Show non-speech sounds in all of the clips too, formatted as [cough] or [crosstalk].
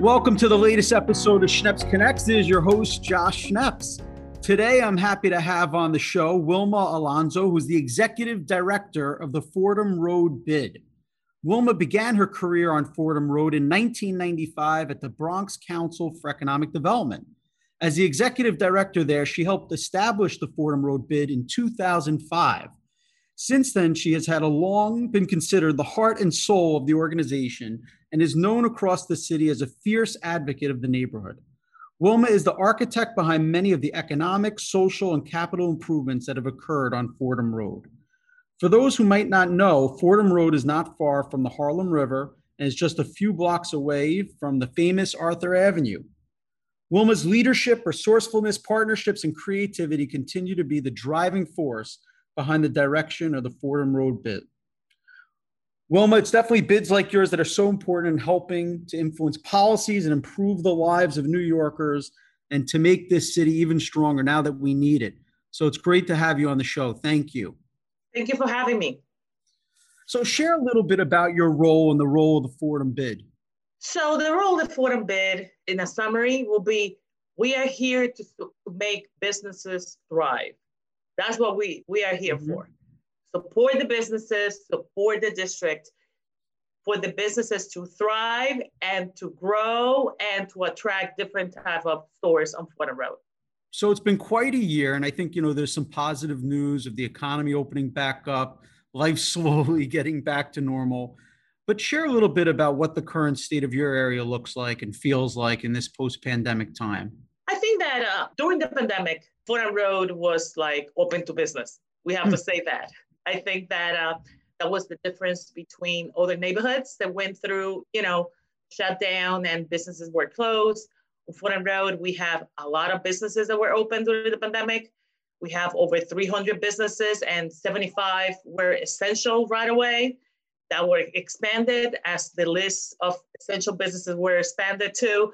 Welcome to the latest episode of Schneps Connects. This is your host, Josh Schneps. Today, I'm happy to have on the show Wilma Alonso, who's the executive director of the Fordham Road Bid. Wilma began her career on Fordham Road in 1995 at the Bronx Council for Economic Development. As the executive director there, she helped establish the Fordham Road Bid in 2005. Since then, she has had a long been considered the heart and soul of the organization and is known across the city as a fierce advocate of the neighborhood. Wilma is the architect behind many of the economic, social, and capital improvements that have occurred on Fordham Road. For those who might not know, Fordham Road is not far from the Harlem River and is just a few blocks away from the famous Arthur Avenue. Wilma's leadership, resourcefulness, partnerships, and creativity continue to be the driving force behind the direction of the Fordham Road bid. Wilma, it's definitely bids like yours that are so important in helping to influence policies and improve the lives of New Yorkers and to make this city even stronger now that we need it. So it's great to have you on the show. Thank you. Thank you for having me. So, share a little bit about your role and the role of the Fordham bid. So, the role of the Fordham bid, in a summary, will be we are here to, to make businesses thrive. That's what we, we are here mm-hmm. for. Support the businesses, support the district, for the businesses to thrive and to grow and to attract different type of stores on Fordham Road. So it's been quite a year, and I think you know there's some positive news of the economy opening back up, life [laughs] slowly getting back to normal. But share a little bit about what the current state of your area looks like and feels like in this post-pandemic time. I think that uh, during the pandemic, Fordham Road was like open to business. We have to hmm. say that. I think that uh, that was the difference between other neighborhoods that went through, you know, shutdown and businesses were closed Fordham Road, we have a lot of businesses that were open during the pandemic. We have over 300 businesses and 75 were essential right away that were expanded as the list of essential businesses were expanded to.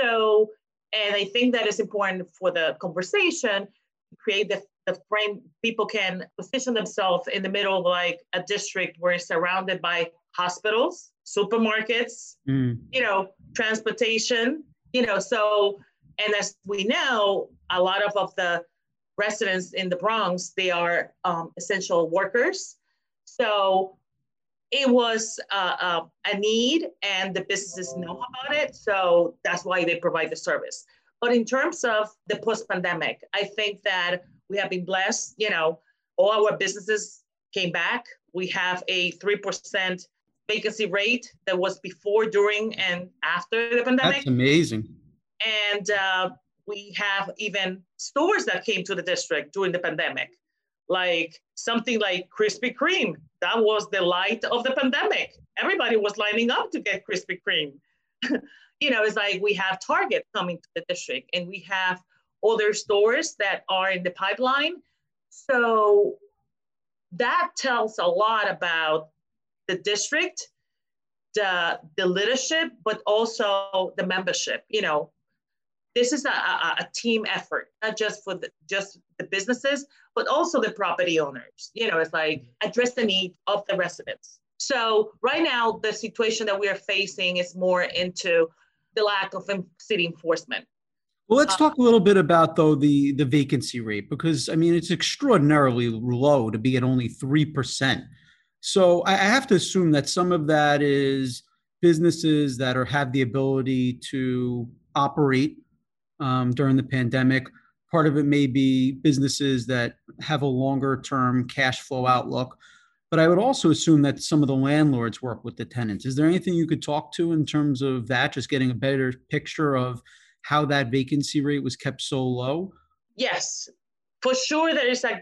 So, and I think that is important for the conversation to create the, the frame people can position themselves in the middle of like a district where it's surrounded by hospitals, supermarkets, mm. you know, transportation, you know, so, and as we know, a lot of, of the residents in the Bronx, they are um, essential workers. So it was uh, uh, a need and the businesses know about it. So that's why they provide the service. But in terms of the post-pandemic, I think that we have been blessed, you know, all our businesses came back. We have a 3% vacancy rate that was before, during, and after the pandemic. That's amazing. And uh, we have even stores that came to the district during the pandemic, like something like Krispy Kreme. That was the light of the pandemic. Everybody was lining up to get Krispy Kreme. [laughs] you know, it's like we have Target coming to the district and we have other stores that are in the pipeline. So that tells a lot about the district, the, the leadership, but also the membership. You know, this is a, a, a, team effort, not just for the, just the businesses, but also the property owners. You know, it's like address the need of the residents. So right now, the situation that we are facing is more into the lack of city enforcement. Well, let's talk a little bit about though the the vacancy rate because I mean it's extraordinarily low to be at only three percent. So I have to assume that some of that is businesses that are have the ability to operate um, during the pandemic. Part of it may be businesses that have a longer term cash flow outlook. But I would also assume that some of the landlords work with the tenants. Is there anything you could talk to in terms of that, just getting a better picture of how that vacancy rate was kept so low? Yes, for sure there is an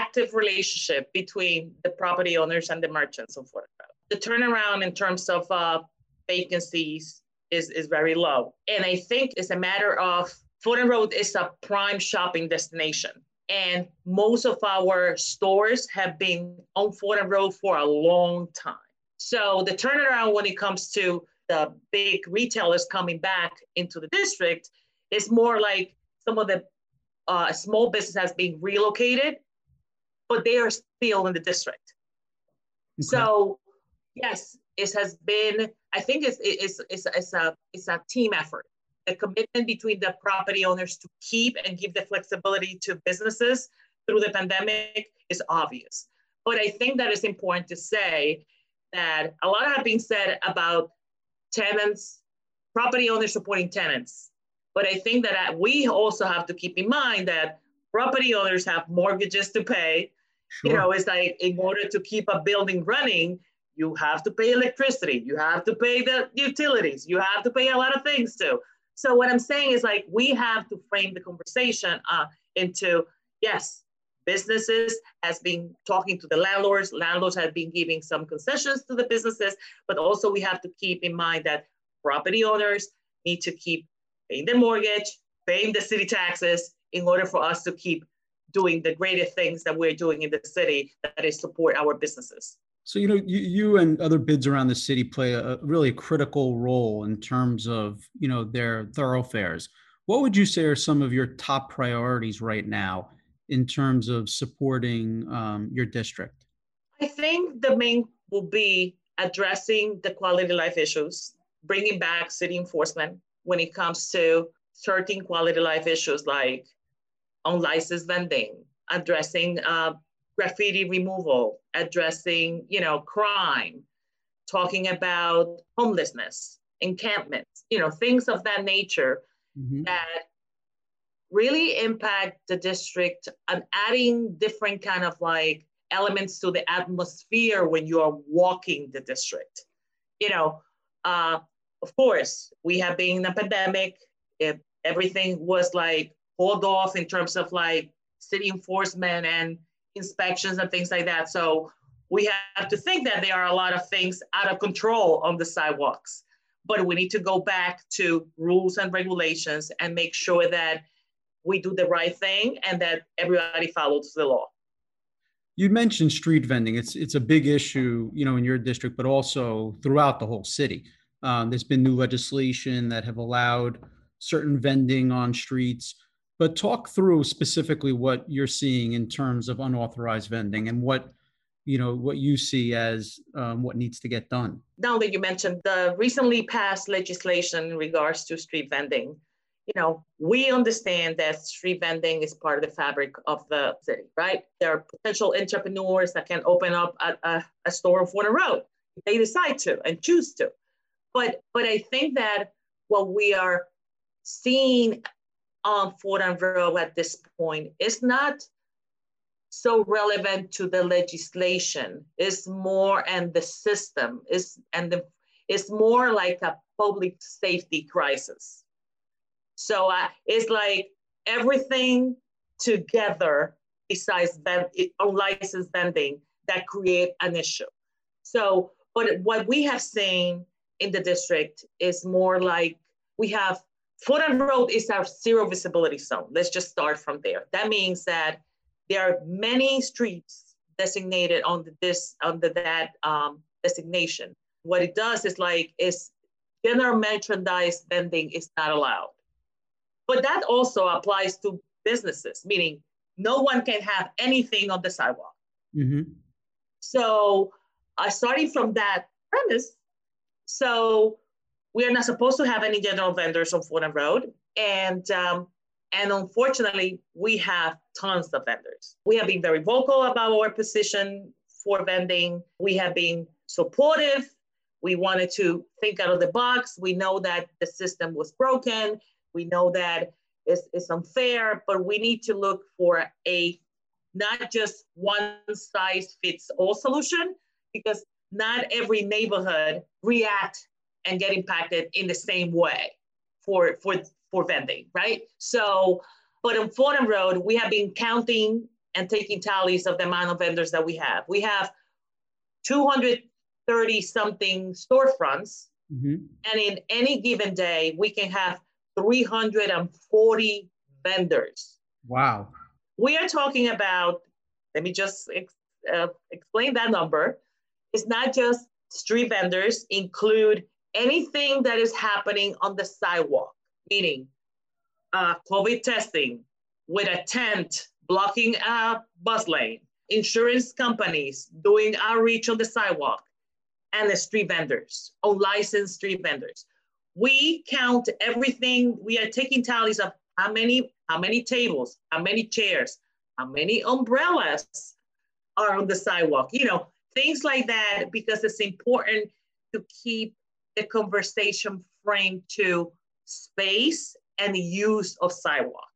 active relationship between the property owners and the merchants Fordham The turnaround in terms of uh, vacancies is, is very low. And I think it's a matter of Fordham Road is a prime shopping destination. And most of our stores have been on Fordham Road for a long time. So the turnaround when it comes to the big retailers coming back into the district is more like some of the uh, small business has been relocated, but they are still in the district. Okay. So Yes, it has been. I think it's it's it's, it's a it's a team effort. The commitment between the property owners to keep and give the flexibility to businesses through the pandemic is obvious. But I think that it's important to say that a lot have been said about tenants, property owners supporting tenants. But I think that uh, we also have to keep in mind that property owners have mortgages to pay. Sure. You know, it's like in order to keep a building running, you have to pay electricity, you have to pay the utilities, you have to pay a lot of things too. So what I'm saying is like we have to frame the conversation uh, into yes, businesses has been talking to the landlords, landlords have been giving some concessions to the businesses, but also we have to keep in mind that property owners need to keep paying their mortgage, paying the city taxes in order for us to keep doing the greatest things that we're doing in the city that is support our businesses. So you know, you, you and other bids around the city play a really critical role in terms of you know their thoroughfares. What would you say are some of your top priorities right now in terms of supporting um, your district? I think the main will be addressing the quality of life issues, bringing back city enforcement when it comes to certain quality life issues like unlicensed vending, addressing uh, graffiti removal, addressing, you know, crime, talking about homelessness, encampments, you know, things of that nature mm-hmm. that really impact the district and adding different kind of like elements to the atmosphere when you are walking the district. You know, uh, of course, we have been in a pandemic. If everything was like hold off in terms of like city enforcement and inspections and things like that. So we have to think that there are a lot of things out of control on the sidewalks. But we need to go back to rules and regulations and make sure that we do the right thing and that everybody follows the law. You mentioned street vending. It's it's a big issue, you know, in your district, but also throughout the whole city. Um, there's been new legislation that have allowed certain vending on streets. But talk through specifically what you're seeing in terms of unauthorized vending and what you know what you see as um, what needs to get done. Now that you mentioned the recently passed legislation in regards to street vending, you know we understand that street vending is part of the fabric of the city, right? There are potential entrepreneurs that can open up a, a, a store on Fordham Road if they decide to and choose to. But but I think that what we are seeing on Fordham Road at this point is not so relevant to the legislation. It's more and the system is and the it's more like a public safety crisis. So uh, it's like everything together besides ben- unlicensed vending that create an issue. So, but what we have seen in the district is more like we have Fordham Road is our zero visibility zone. Let's just start from there. That means that there are many streets designated on the, this under that um, designation. What it does is like is general merchandise vending is not allowed. But that also applies to businesses, meaning no one can have anything on the sidewalk. Mm-hmm. So, uh, starting from that premise, so we are not supposed to have any general vendors on Fordham Road. And, um, and unfortunately, we have tons of vendors. We have been very vocal about our position for vending. We have been supportive. We wanted to think out of the box. We know that the system was broken. We know that it's, it's unfair, but we need to look for a not just one size fits all solution because not every neighborhood react and get impacted in the same way for for for vending, right? So, but on Fordham Road, we have been counting and taking tallies of the amount of vendors that we have. We have 230 something storefronts, mm-hmm. and in any given day, we can have 340 vendors. Wow. We are talking about, let me just ex- uh, explain that number. It's not just street vendors, include anything that is happening on the sidewalk, meaning uh, COVID testing with a tent blocking a bus lane, insurance companies doing outreach on the sidewalk, and the street vendors, unlicensed street vendors. We count everything. We are taking tallies of how many, how many tables, how many chairs, how many umbrellas are on the sidewalk. You know, things like that because it's important to keep the conversation frame to space and the use of sidewalk.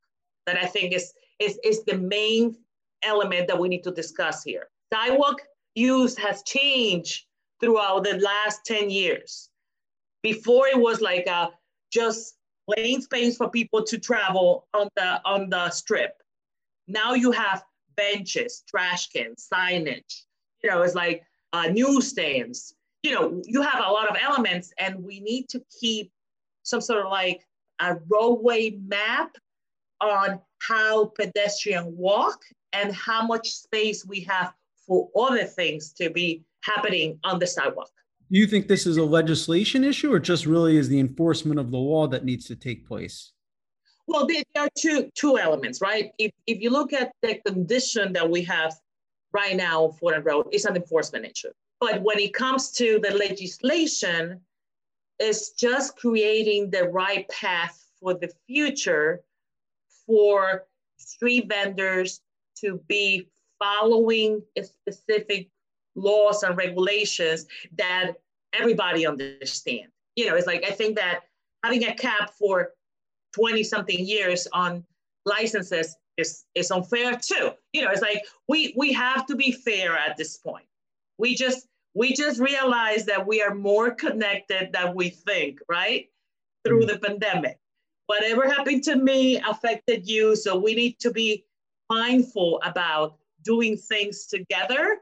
That I think is is is the main element that we need to discuss here. Sidewalk use has changed throughout the last 10 years. Before it was like a, just plain space for people to travel on the, on the strip. Now you have benches, trash cans, signage, you know, it's like uh, newsstands. You know, you have a lot of elements and we need to keep some sort of like a roadway map on how pedestrian walk and how much space we have for other things to be happening on the sidewalk. Do you think this is a legislation issue or just really is the enforcement of the law that needs to take place? Well, there are two, two elements, right? If, if you look at the condition that we have right now on Fordham Road, it's an enforcement issue. But when it comes to the legislation, it's just creating the right path for the future for street vendors to be following specific laws and regulations that everybody understands. You know, it's like I think that having a cap for 20 something years on licenses is, is unfair too. You know, it's like we we have to be fair at this point. We just we just realized that we are more connected than we think, right? Through mm-hmm. the pandemic. Whatever happened to me affected you. So we need to be mindful about doing things together,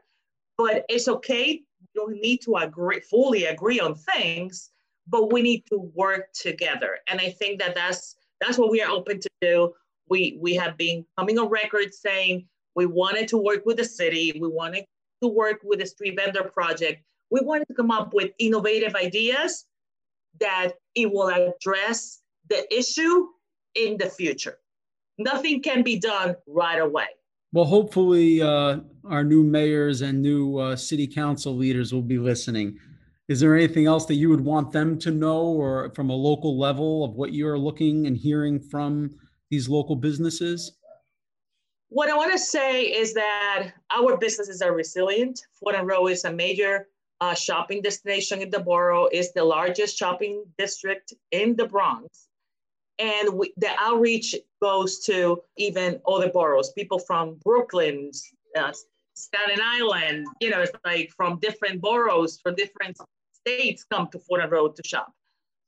but it's okay. We don't need to agree, fully agree on things, but we need to work together. And I think that that's, that's what we are open to do. We, we have been coming on record saying we wanted to work with the city, we wanted to work with the street vendor project. We wanted to come up with innovative ideas that it will address the issue in the future. Nothing can be done right away. Well, hopefully, uh, our new mayors and new uh, city council leaders will be listening. Is there anything else that you would want them to know, or from a local level, of what you're looking and hearing from these local businesses? What I want to say is that our businesses are resilient. Fordham Road is a major uh, shopping destination in the borough. is the largest shopping district in the Bronx. And we, the outreach goes to even other boroughs, people from Brooklyn, uh, Staten Island, you know, it's like from different boroughs, from different states come to Fordham Road to shop.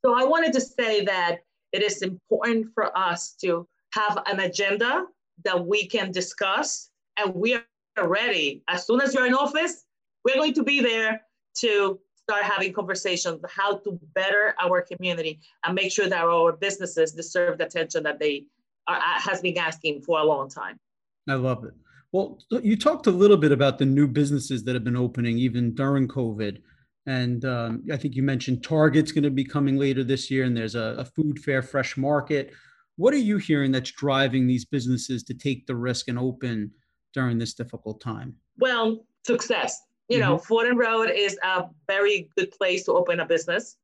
So I wanted to say that it is important for us to have an agenda that we can discuss and we are ready. As soon as you're in office, we're going to be there to start having conversations how to better our community and make sure that our businesses deserve the attention that they are, has been asking for a long time. I love it. Well, you talked a little bit about the new businesses that have been opening even during COVID. And um, I think you mentioned Target's going to be coming later this year, and there's a, a food fair, fresh market. What are you hearing that's driving these businesses to take the risk and open during this difficult time? Well, success you know, mm-hmm. Fordham Road is a very good place to open a business.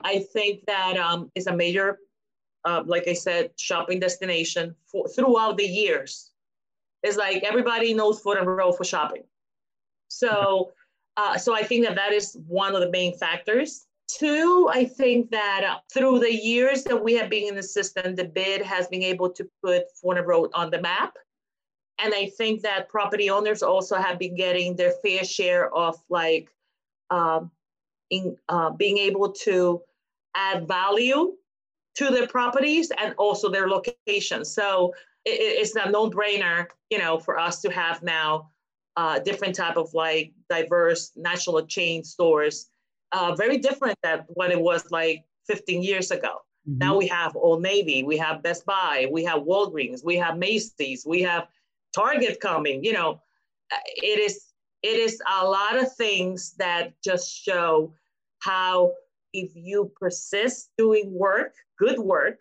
I think that um, is a major, uh, like I said, shopping destination for, throughout the years. It's like everybody knows Fordham Road for shopping. So, uh, so I think that that is one of the main factors. Two, I think that through the years that we have been in the system, the bid has been able to put Fordham Road on the map. And I think that property owners also have been getting their fair share of like um, in uh, being able to add value to their properties and also their location. So it, it's a no-brainer, you know, for us to have now uh, different type of like diverse national chain stores, uh, very different than what it was like 15 years ago. Mm-hmm. Now we have Old Navy, we have Best Buy, we have Walgreens, we have Macy's, we have Target coming, you know, it is it is a lot of things that just show how if you persist doing work, good work,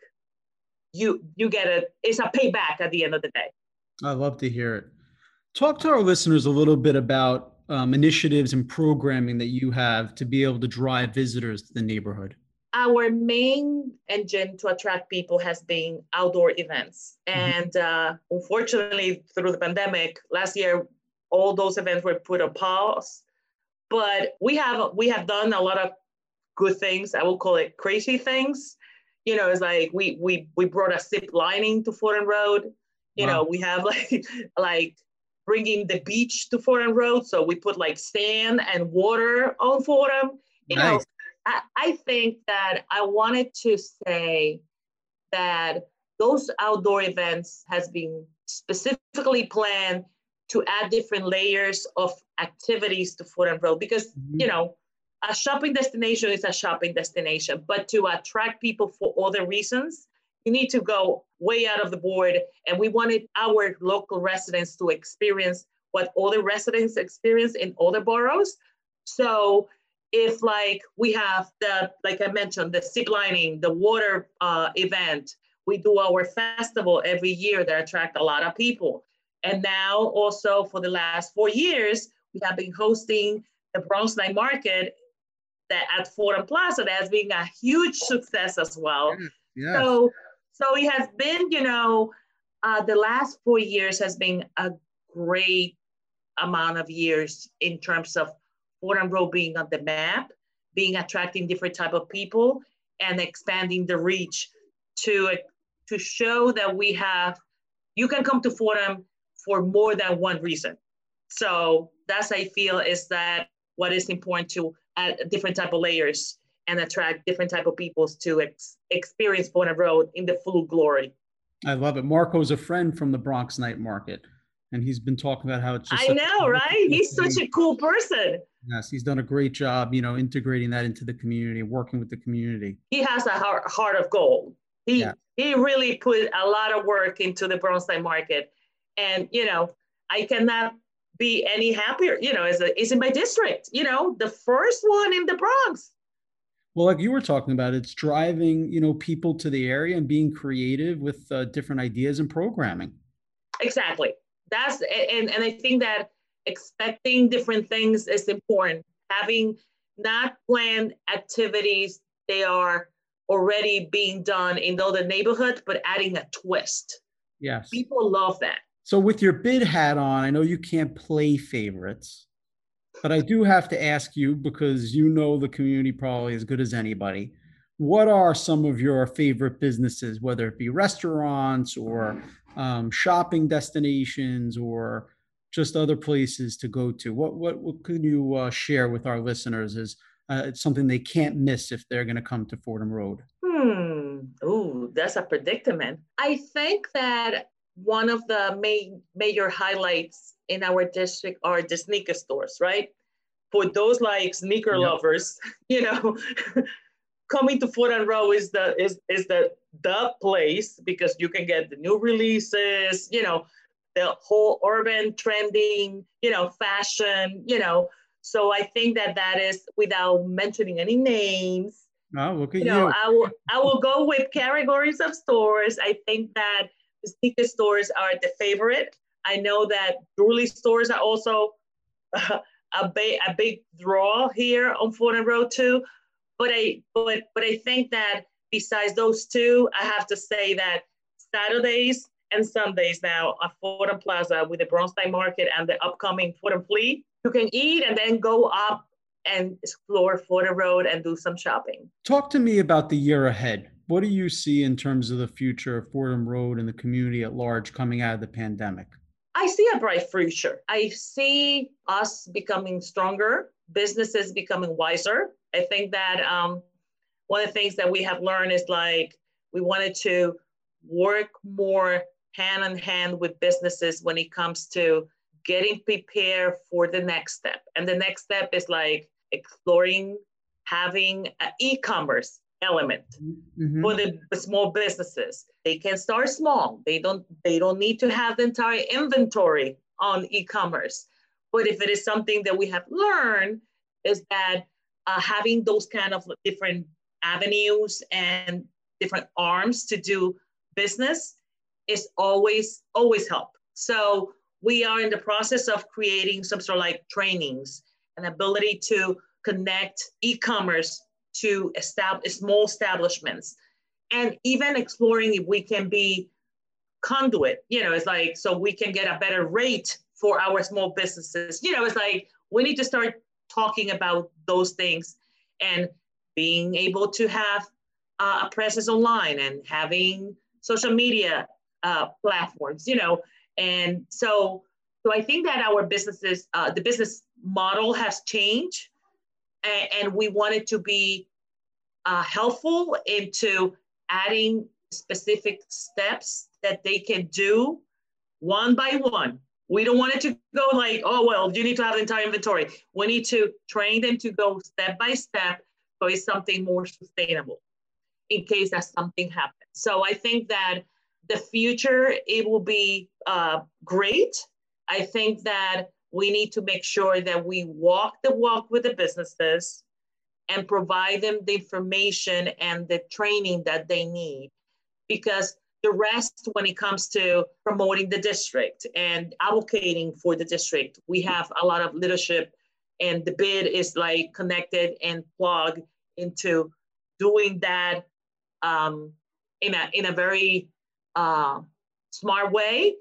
you you get a it's a payback at the end of the day. I love to hear it. Talk to our listeners a little bit about um, initiatives and programming that you have to be able to drive visitors to the neighborhood? Our main engine to attract people has been outdoor events. Mm-hmm. And uh, unfortunately, through the pandemic, last year, all those events were put on pause. But we have we have done a lot of good things. I will call it crazy things. You know, it's like we we we brought a zip lining to Fordham Road. You wow. know, we have [laughs] like like bringing the beach to Fordham Road. So we put like sand and water on Fordham. You nice. know, I, I think that I wanted to say that those outdoor events has been specifically planned to add different layers of activities to Fordham Road because mm-hmm. you know a shopping destination is a shopping destination, but to attract people for other reasons, you need to go way out of the board. And we wanted our local residents to experience what other residents experience in other boroughs. So if like we have the, like I mentioned, the zip lining, the water uh, event, we do our festival every year that attract a lot of people. And now also for the last four years, we have been hosting the Bronx Night Market that at Fordham Plaza that has been a huge success as well. Yeah. So so it has been, you know, uh, the last four years has been a great amount of years in terms of Fordham Road being on the map, being attracting different type of people, and expanding the reach to to show that we have you can come to Fordham for more than one reason. So that's I feel is that what is important to add different type of layers and attract different type of peoples to ex- experience Fordham Road in the full glory. I love it. Marco's a friend from the Bronx Night Market, and he's been talking about how it's. I know, right? He's such a cool person. Yes, he's done a great job, you know, integrating that into the community, working with the community. He has a heart, heart of gold. He yeah. he really put a lot of work into the Bronx Night Market, and you know, I cannot be any happier. You know, as a, is in my district. You know, the first one in the Bronx. Well, like you were talking about, it's driving you know people to the area and being creative with uh, different ideas and programming. Exactly. That's and and I think that expecting different things is important. Having not planned activities, they are already being done in other neighborhoods, but adding a twist. Yes. People love that. So with your bid hat on, I know you can't play favorites. But I do have to ask you because you know the community probably as good as anybody. What are some of your favorite businesses, whether it be restaurants or um, shopping destinations or just other places to go to? What what, what you uh, share with our listeners as uh, something they can't miss if they're going to come to Fordham Road? Hmm. Oh, that's a predicament. I think that one of the main major highlights in our district are the sneaker stores, right? For those like sneaker lovers, [laughs] you know, [laughs] coming to Fordham Row is the is is the the place because you can get the new releases, you know, the whole urban trending, you know, fashion, you know. So I think that that is without mentioning any names. Oh, look at you. Know, you. I will I will go with categories of stores. I think that the sneaker stores are the favorite. I know that jewelry stores are also [laughs] a, ba- a big draw here on Fordham Road too. But I but but I think that besides those two, I have to say that Saturdays and Sundays now at Fordham Plaza with the Bronx Night Market and the upcoming Fordham Flea, you can eat and then go up and explore Fordham Road and do some shopping. Talk to me about the year ahead. What do you see in terms of the future of Fordham Road and the community at large coming out of the pandemic? I see a bright future. I see us becoming stronger, businesses becoming wiser. I think that um, one of the things that we have learned is like we wanted to work more hand in hand with businesses when it comes to getting prepared for the next step. And the next step is like exploring having e-commerce element mm-hmm. for the small businesses. They can start small. They don't they don't need to have the entire inventory on e-commerce. But if it is something that we have learned is that uh, having those kind of different avenues and different arms to do business is always always help. So we are in the process of creating some sort of like trainings, and ability to connect e-commerce to establish small establishments, and even exploring if we can be conduit. You know, it's like so we can get a better rate for our small businesses. You know, it's like we need to start talking about those things and being able to have uh, a presence online and having social media uh, platforms, you know. And so, so I think that our businesses, uh, the business model has changed, and, and we wanted to be uh, helpful into adding specific steps that they can do one by one. We don't want it to go like, oh, well, you need to have the entire inventory. We need to train them to go step by step so it's something more sustainable in case that something happens. So I think that the future, it will be uh, great. I think that we need to make sure that we walk the walk with the businesses and provide them the information and the training that they need. Because the rest, when it comes to promoting the district and advocating for the district, we have a lot of leadership, and the bid is like connected and plugged into doing that um, in a in a very uh, smart way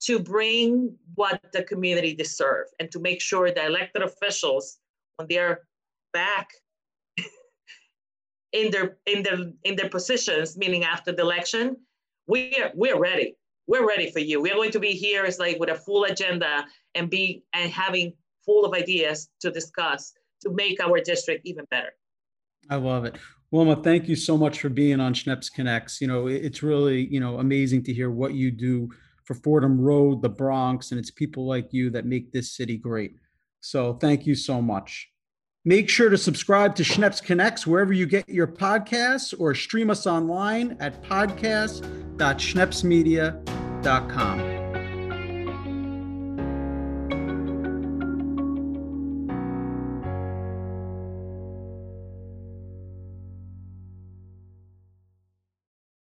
to bring what the community deserve and to make sure that elected officials, when they're back [laughs] in their in their in their positions, meaning after the election, we're we're ready. We're ready for you. We're going to be here as like with a full agenda and be and having full of ideas to discuss to make our district even better. I love it. Wilma, thank you so much for being on Schneps Connects. You know, it's really, you know, amazing to hear what you do for Fordham Road, the Bronx, and it's people like you that make this city great. So thank you so much. Make sure to subscribe to Schneps Connects wherever you get your podcasts or stream us online at podcast.schnepsmedia.com.